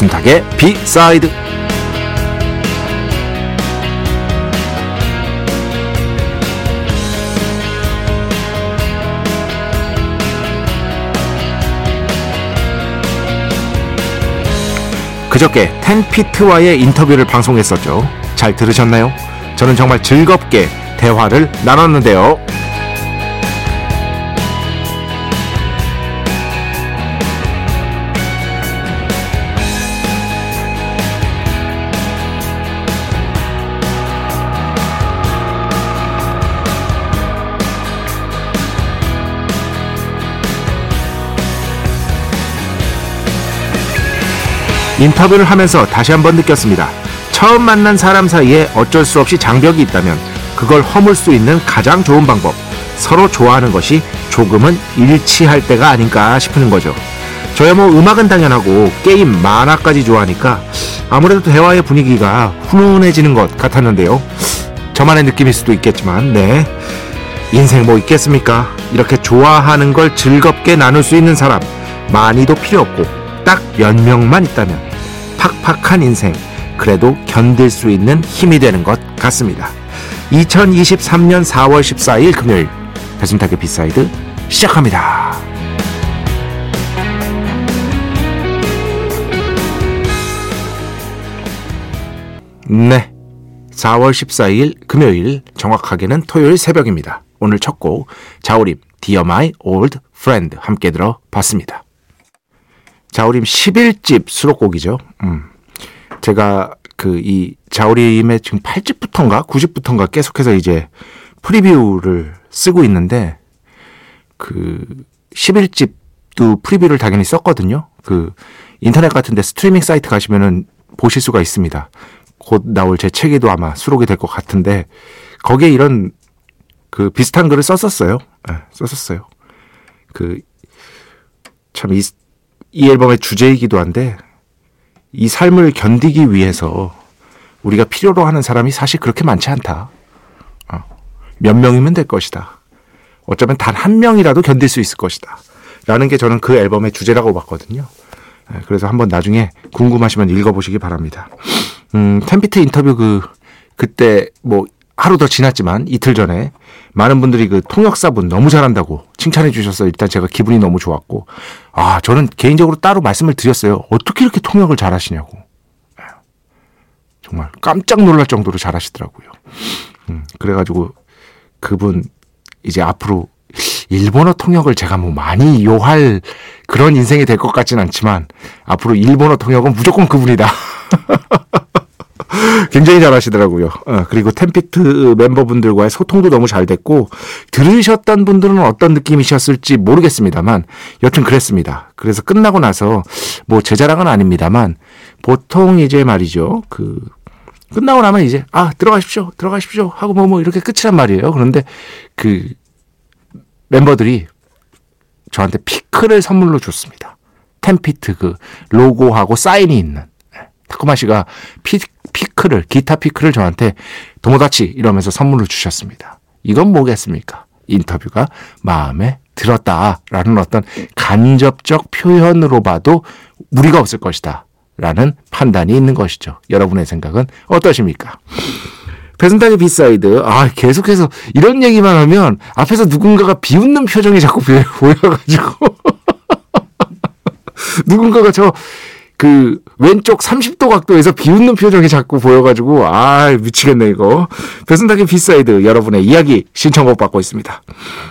배순탁의 비사이드 그저께 텐피트와의 인터뷰를 방송했었죠. 잘 들으셨나요? 저는 정말 즐겁게 대화를 나눴는데요. 인터뷰를 하면서 다시 한번 느꼈습니다. 처음 만난 사람 사이에 어쩔 수 없이 장벽이 있다면 그걸 허물 수 있는 가장 좋은 방법. 서로 좋아하는 것이 조금은 일치할 때가 아닌가 싶은 거죠. 저야 뭐 음악은 당연하고 게임, 만화까지 좋아하니까 아무래도 대화의 분위기가 훈훈해지는 것 같았는데요. 저만의 느낌일 수도 있겠지만, 네. 인생 뭐 있겠습니까? 이렇게 좋아하는 걸 즐겁게 나눌 수 있는 사람 많이도 필요 없고 딱 몇 명만 있다면 팍팍한 인생 그래도 견딜 수 있는 힘이 되는 것 같습니다. 2023년 4월 14일 금요일 배순탁의 B side 시작합니다. 네. 4월 14일 금요일 정확하게는 토요일 새벽입니다. 오늘 첫 곡 자우림 Dear My Old Friend 함께 들어봤습니다. 자우림 11집 수록곡이죠. 음. 제가 그 이 자우림의 지금 8집부터인가 9집부터인가 계속해서 이제 프리뷰를 쓰고 있는데 그 11집도 프리뷰를 당연히 썼거든요. 그 인터넷 같은데 스트리밍 사이트 가시면은 보실 수가 있습니다. 곧 나올 제 책에도 아마 수록이 될 것 같은데 거기에 이런 그 비슷한 글을 썼었어요. 네, 썼었어요. 그 참 이 이 앨범의 주제이기도 한데 이 삶을 견디기 위해서 우리가 필요로 하는 사람이 사실 그렇게 많지 않다. 어. 몇 명이면 될 것이다. 어쩌면 단 한 명이라도 견딜 수 있을 것이다. 라는 게 저는 그 앨범의 주제라고 봤거든요. 예, 그래서 한번 나중에 궁금하시면 읽어보시기 바랍니다. 음, 템피트 인터뷰 그, 그때 뭐 하루 더 지났지만 이틀 전에 많은 분들이 그 통역사분 너무 잘한다고 칭찬해 주셔서 일단 제가 기분이 너무 좋았고 아 저는 개인적으로 따로 말씀을 드렸어요. 어떻게 이렇게 통역을 잘하시냐고. 네. 정말 깜짝 놀랄 정도로 잘하시더라고요. 음, 그래가지고 그분 이제 앞으로 일본어 통역을 제가 뭐 많이 요할 그런 인생이 될 것 같진 않지만 앞으로 일본어 통역은 무조건 그분이다 굉장히 잘하시더라고요. 어, 그리고 템피트 멤버분들과의 소통도 너무 잘 됐고 들으셨던 분들은 어떤 느낌이셨을지 모르겠습니다만 여튼 그랬습니다. 그래서 끝나고 나서 뭐 제 자랑은 아닙니다만 보통 이제 말이죠. 그 끝나고 나면 이제 아 들어가십시오, 들어가십시오 하고 뭐뭐 뭐 이렇게 끝이란 말이에요. 그런데 그 멤버들이 저한테 피크를 선물로 줬습니다. 템피트 그 로고하고 사인이 있는 타쿠마 씨가 피, 피크를 기타 피크를 저한테 도모다치 이러면서 선물로 주셨습니다. 이건 뭐겠습니까? 인터뷰가 마음에 들었다라는 어떤 간접적 표현으로 봐도 무리가 없을 것이다. 라는 판단이 있는 것이죠. 여러분의 생각은 어떠십니까? 배순탁의 B side. 아, 계속해서 이런 얘기만 하면 앞에서 누군가가 비웃는 표정이 자꾸 보여가지고. 누군가가 저 그 왼쪽 30도 각도에서 비웃는 표정이 자꾸 보여가지고 아 미치겠네 이거. 배순탁의 B side 여러분의 이야기 신청곡 받고 있습니다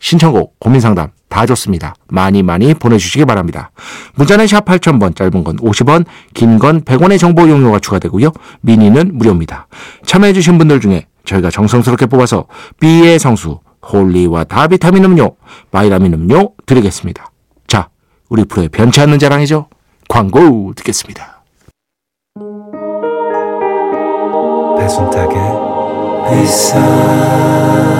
신청곡, 고민상담 다 좋습니다. 많이 많이 보내주시기 바랍니다. 문자는 샵 8000번, 짧은 건 50원, 긴 건 100원의 정보 이용료가 추가되고요. 미니는 무료입니다. 참여해주신 분들 중에 저희가 정성스럽게 뽑아서 B의 성수, holy water 비타민 음료, 바이타민 음료 드리겠습니다. 자, 우리 프로의 변치 않는 자랑이죠. 광고 듣겠습니다. 배순탁의 회사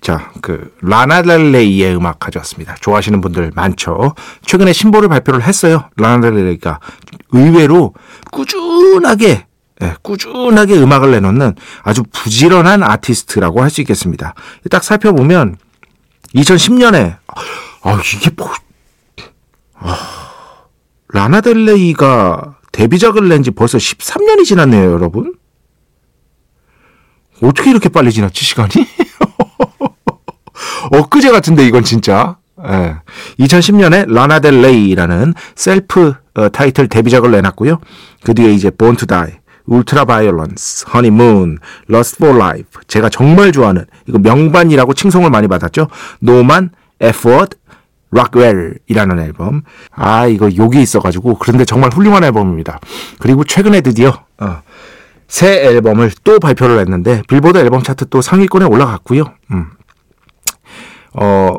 자, 그 라나델레이의 음악 가져왔습니다. 좋아하시는 분들 많죠. 최근에 신보를 발표를 했어요. 라나델레이가 의외로 꾸준하게 예, 꾸준하게 음악을 내놓는 아주 부지런한 아티스트라고 할 수 있겠습니다. 딱 살펴보면 2010년에 아 이게 뭐 아, 라나델레이가 데뷔작을 낸 지 벌써 13년이 지났네요, 여러분. 어떻게 이렇게 빨리 지났지 시간이? 엊그제 같은데 이건 진짜. 예. 2010년에 라나 델 레이라는 셀프 어, 타이틀 데뷔작을 내놨고요. 그 뒤에 이제 Born to Die, Ultraviolence, Honeymoon, Lust for Life 제가 정말 좋아하는 이거 명반이라고 칭송을 많이 받았죠. Norman, F word, Rockwell이라는 앨범. 아 이거 욕이 있어 가지고 그런데 정말 훌륭한 앨범입니다. 그리고 최근에 드디어 어, 새 앨범을 또 발표를 했는데 빌보드 앨범 차트 또 상위권에 올라갔고요. 음. 어,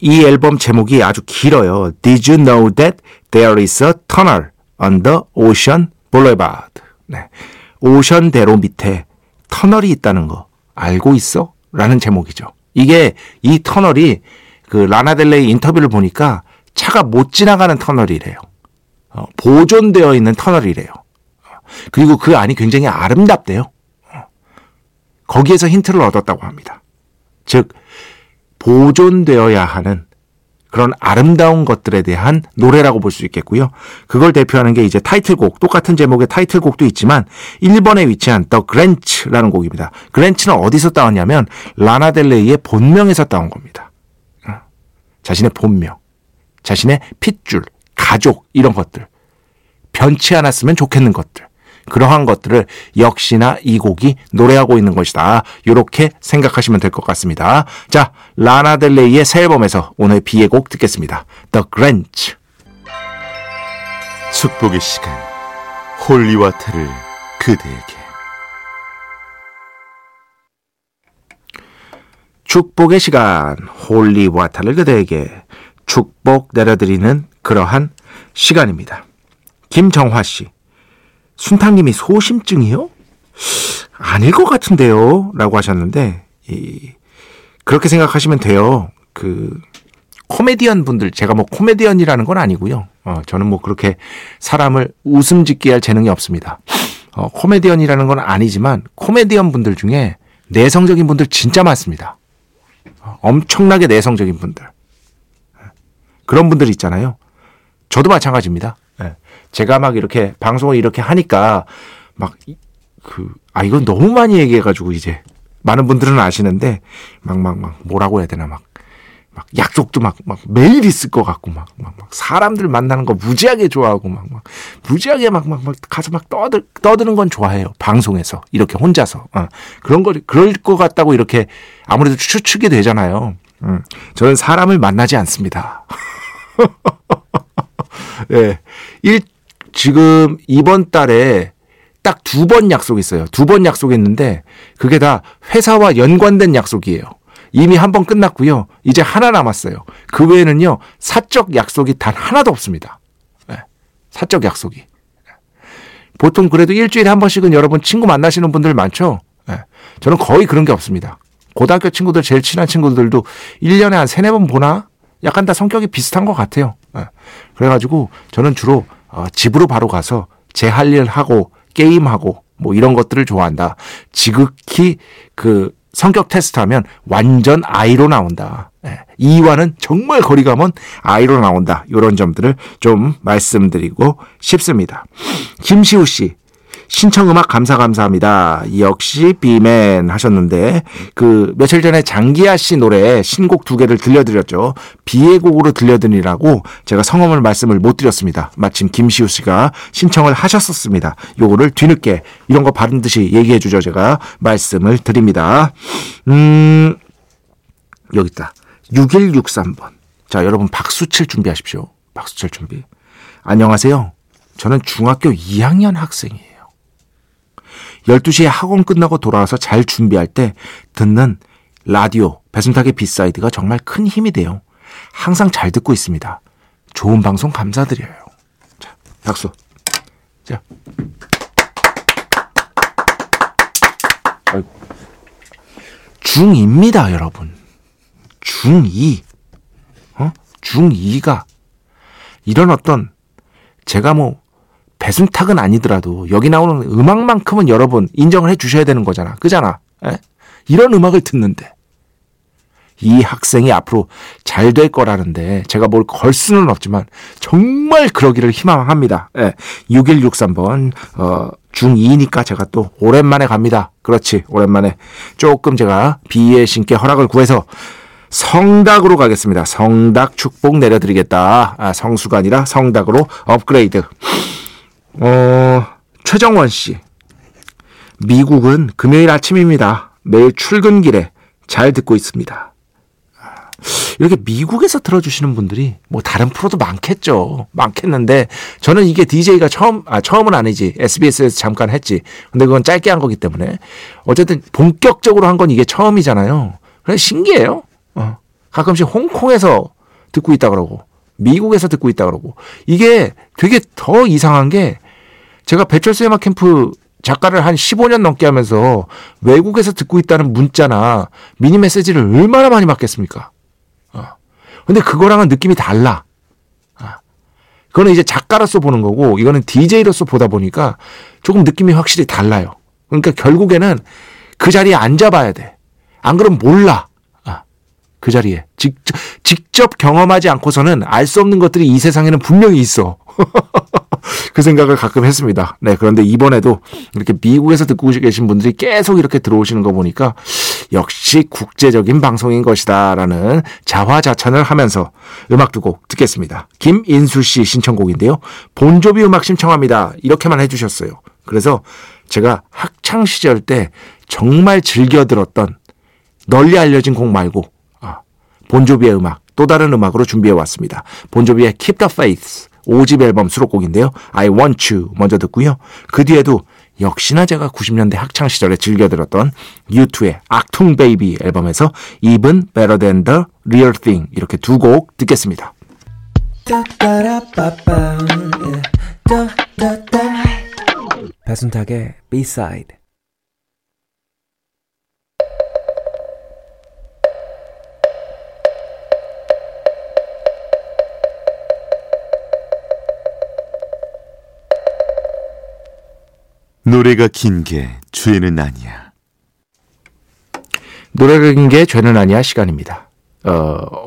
이 앨범 제목이 아주 길어요. Did you know that there is a tunnel the ocean boulevard? 네. 오션대로 밑에 터널이 있다는 거 알고 있어? 라는 제목이죠. 이게 이 터널이 그 라나델레이 인터뷰를 보니까 차가 못 지나가는 터널이래요. 어, 보존되어 있는 터널이래요. 그리고 그 안이 굉장히 아름답대요. 어. 거기에서 힌트를 얻었다고 합니다. 즉, 보존되어야 하는 그런 아름다운 것들에 대한 노래라고 볼 수 있겠고요. 그걸 대표하는 게 이제 타이틀곡, 똑같은 제목의 타이틀곡도 있지만 1번에 위치한 더 그랜츠라는 곡입니다. 그랜츠는 어디서 따왔냐면 라나 델 레이의 본명에서 따온 겁니다. 어. 자신의 본명, 자신의 핏줄, 가족 이런 것들 변치 않았으면 좋겠는 것들 그러한 것들을 역시나 이 곡이 노래하고 있는 것이다. 이렇게 생각하시면 될 것 같습니다. 자, 라나 델 레이의 새 앨범에서 오늘 B의 곡 듣겠습니다. The Grants. 축복의 시간, holy water를 그대에게. 축복의 시간, Holy Water를 그대에게 축복 내려드리는 그러한 시간입니다. 김정화 씨. 순탁님이 소심증이요? 아닐 것 같은데요. 라고 하셨는데, 이, 그렇게 생각하시면 돼요. 그, 코미디언 분들, 제가 뭐 코미디언이라는 건 아니고요. 어, 저는 뭐 그렇게 사람을 웃음 짓게 할 재능이 없습니다. 어, 코미디언이라는 건 아니지만, 코미디언 분들 중에 내성적인 분들 진짜 많습니다. 어, 엄청나게 내성적인 분들. 그런 분들 있잖아요. 저도 마찬가지입니다. 제가 막 이렇게 방송을 이렇게 하니까 막 그, 아, 이건 너무 많이 얘기해 가지고 이제 많은 분들은 아시는데 막, 막, 막 뭐라고 해야 되나 막, 막 약속도 막, 막 매일 있을 것 같고 막, 막, 막 사람들 만나는 거 무지하게 좋아하고 막, 막 무지하게 막, 막, 막 가서 막 떠들, 떠드는 건 좋아해요. 방송에서. 이렇게 혼자서. 어. 그런 거, 그럴 것 같다고 이렇게 아무래도 추측이 되잖아요. 음. 저는 사람을 만나지 않습니다. 예. 네. 일, 지금 이번 달에 딱 두 번 약속이 있어요. 두 번 약속이 있는데 그게 다 회사와 연관된 약속이에요. 이미 한 번 끝났고요. 이제 하나 남았어요. 그 외에는요. 사적 약속이 단 하나도 없습니다. 네. 사적 약속이. 보통 그래도 일주일에 한 번씩은 여러분 친구 만나시는 분들 많죠? 네. 저는 거의 그런 게 없습니다. 고등학교 친구들 제일 친한 친구들도 1년에 한 세네 번 보나? 약간 다 성격이 비슷한 것 같아요. 네. 그래가지고 저는 주로 어, 집으로 바로 가서 제 할 일 하고 게임하고 뭐 이런 것들을 좋아한다. 지극히 그 성격 테스트하면 완전 아이로 나온다. 예. 이와는 정말 거리가 먼 아이로 나온다. 이런 점들을 좀 말씀드리고 싶습니다. 김시우 씨. 신청 음악 감사 감사합니다. 역시 비맨 하셨는데 그 며칠 전에 장기하 씨 노래 신곡 두 개를 들려드렸죠. 비의 곡으로 들려드리라고 제가 성함을 말씀을 못 드렸습니다. 마침 김시우 씨가 신청을 하셨었습니다. 요거를 뒤늦게 이런 거 바른 듯이 얘기해 주죠. 제가 말씀을 드립니다. 음 여기 있다. 6163번. 자, 여러분 박수 칠 준비하십시오. 박수 칠 준비. 안녕하세요. 저는 중학교 2학년 학생이에요. 12시에 학원 끝나고 돌아와서 잘 준비할 때 듣는 라디오 배순탁의 B side가 정말 큰 힘이 돼요. 항상 잘 듣고 있습니다. 좋은 방송 감사드려요. 자, 박수. 자. 중2입니다, 여러분. 중2. 어? 중2가 이런 어떤 제가 뭐 배순탁은 아니더라도 여기 나오는 음악만큼은 여러분 인정을 해 주셔야 되는 거잖아. 그잖아. 에? 예? 이런 음악을 듣는데 이 학생이 앞으로 잘 될 거라는데 제가 뭘 걸 수는 없지만 정말 그러기를 희망합니다. 예. 6163번 어 중2니까 제가 또 오랜만에 갑니다. 그렇지. 오랜만에 조금 제가 비의 신께 허락을 구해서 성닭으로 가겠습니다. 성닭 축복 내려드리겠다. 아, 성수가 아니라 성닭으로 업그레이드. 어, 최정원 씨. 미국은 금요일 아침입니다. 매일 출근길에 잘 듣고 있습니다. 이렇게 미국에서 들어주시는 분들이 뭐 다른 프로도 많겠죠. 많겠는데 저는 이게 DJ가 처음, 아, 처음은 아니지. SBS에서 잠깐 했지. 근데 그건 짧게 한 거기 때문에 어쨌든 본격적으로 한 건 이게 처음이잖아요. 그래 신기해요. 어. 가끔씩 홍콩에서 듣고 있다 그러고 미국에서 듣고 있다 그러고 이게 되게 더 이상한 게 제가 배철수 음악 캠프 작가를 한 15년 넘게 하면서 외국에서 듣고 있다는 문자나 미니 메시지를 얼마나 많이 받겠습니까? 어. 근데 그거랑은 느낌이 달라. 어. 그거는 이제 작가로서 보는 거고 이거는 DJ로서 보다 보니까 조금 느낌이 확실히 달라요. 그러니까 결국에는 그 자리에 앉아봐야 돼. 안 그러면 몰라. 어. 그 자리에 직접, 직접 경험하지 않고서는 알 수 없는 것들이 이 세상에는 분명히 있어. 그 생각을 가끔 했습니다. 네, 그런데 이번에도 이렇게 미국에서 듣고 계신 분들이 계속 이렇게 들어오시는 거 보니까 역시 국제적인 방송인 것이다라는 자화자찬을 하면서 음악 두 곡 듣겠습니다. 김인수 씨 신청곡인데요. 본조비 음악 신청합니다. 이렇게만 해주셨어요. 그래서 제가 학창 시절 때 정말 즐겨 들었던 널리 알려진 곡 말고 아, 본조비의 음악 또 다른 음악으로 준비해 왔습니다. 본조비의 Keep the Faith 5집 앨범 수록곡인데요. I Want You 먼저 듣고요. 그 뒤에도 역시나 제가 90년대 학창 시절에 즐겨 들었던 U2의 Achtung Baby 앨범에서 Even Better Than The Real Thing 이렇게 두 곡 듣겠습니다. 배순탁의 B-side 노래가 긴 게 죄는 아니야. 노래가 긴 게 죄는 아니야 시간입니다. 어,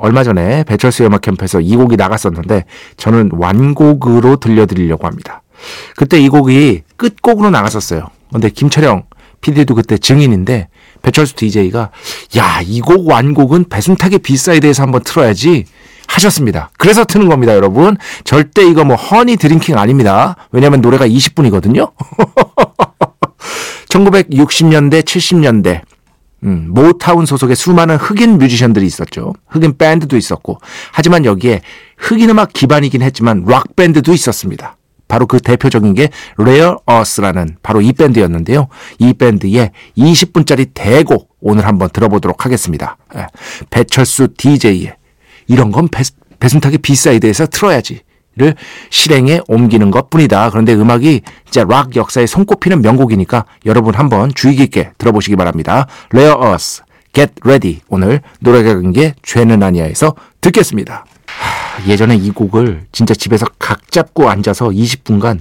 얼마 전에 배철수 음악 캠프에서 이 곡이 나갔었는데 저는 완곡으로 들려드리려고 합니다. 그때 이 곡이 끝곡으로 나갔었어요. 근데 김철영 PD도 그때 증인인데 배철수 DJ가 야, 이 곡 완곡은 배순탁의 B side에서 한번 틀어야지 하셨습니다. 그래서 트는 겁니다, 여러분. 절대 이거 뭐 honey drinking 아닙니다. 왜냐면 노래가 20분이거든요. 1960년대, 70년대 음, 모타운 소속의 수많은 흑인 뮤지션들이 있었죠. 흑인 밴드도 있었고. 하지만 여기에 흑인 음악 기반이긴 했지만 락 밴드도 있었습니다. 바로 그 대표적인 게 Rare Earth라는 바로 이 밴드였는데요. 이 밴드의 20분짜리 대곡 오늘 한번 들어보도록 하겠습니다. 예. 배철수 DJ의 이런 건 배, 배순탁의 B side에서 틀어야지. 를 실행에 옮기는 것 뿐이다. 그런데 음악이 진짜 락 역사에 손꼽히는 명곡이니까 여러분 한번 주의 깊게 들어보시기 바랍니다. Rare Earth, Get Ready. 오늘 노래가 근게 죄는 아니야에서 듣겠습니다. 하, 예전에 이 곡을 진짜 집에서 각 잡고 앉아서 20분간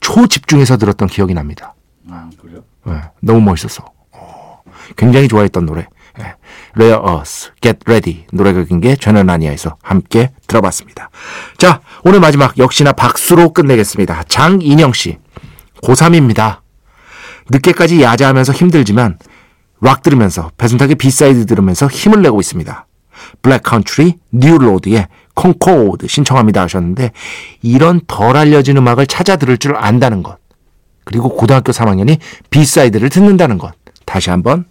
초집중해서 들었던 기억이 납니다. 아, 그래요? 네, 너무 멋있었어. 어, 굉장히 좋아했던 노래. 네, Rare Earth, Get Ready. 노래가 근게 죄는 아니야에서 함께 들어봤습니다. 자, 오늘 마지막 역시나 박수로 끝내겠습니다. 장인영 씨. 고3입니다. 늦게까지 야자하면서 힘들지만 락 들으면서 배순탁의 B side 들으면서 힘을 내고 있습니다. Black Country, New Road의 Concorde 신청합니다 하셨는데 이런 덜 알려진 음악을 찾아 들을 줄 안다는 것 그리고 고등학교 3학년이 B side를 듣는다는 것 다시 한번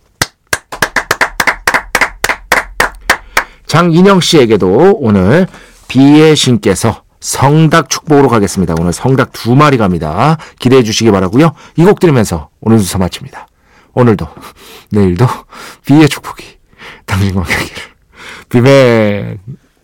장인영 씨에게도 오늘 비의 신께서 성닭 축복으로 가겠습니다. 오늘 성닭 두 마리 갑니다. 기대해 주시기 바라고요. 이 곡 들으면서 오늘 수사 마칩니다. 오늘도 내일도 비의 축복이 당신과 함께하기를. 비맨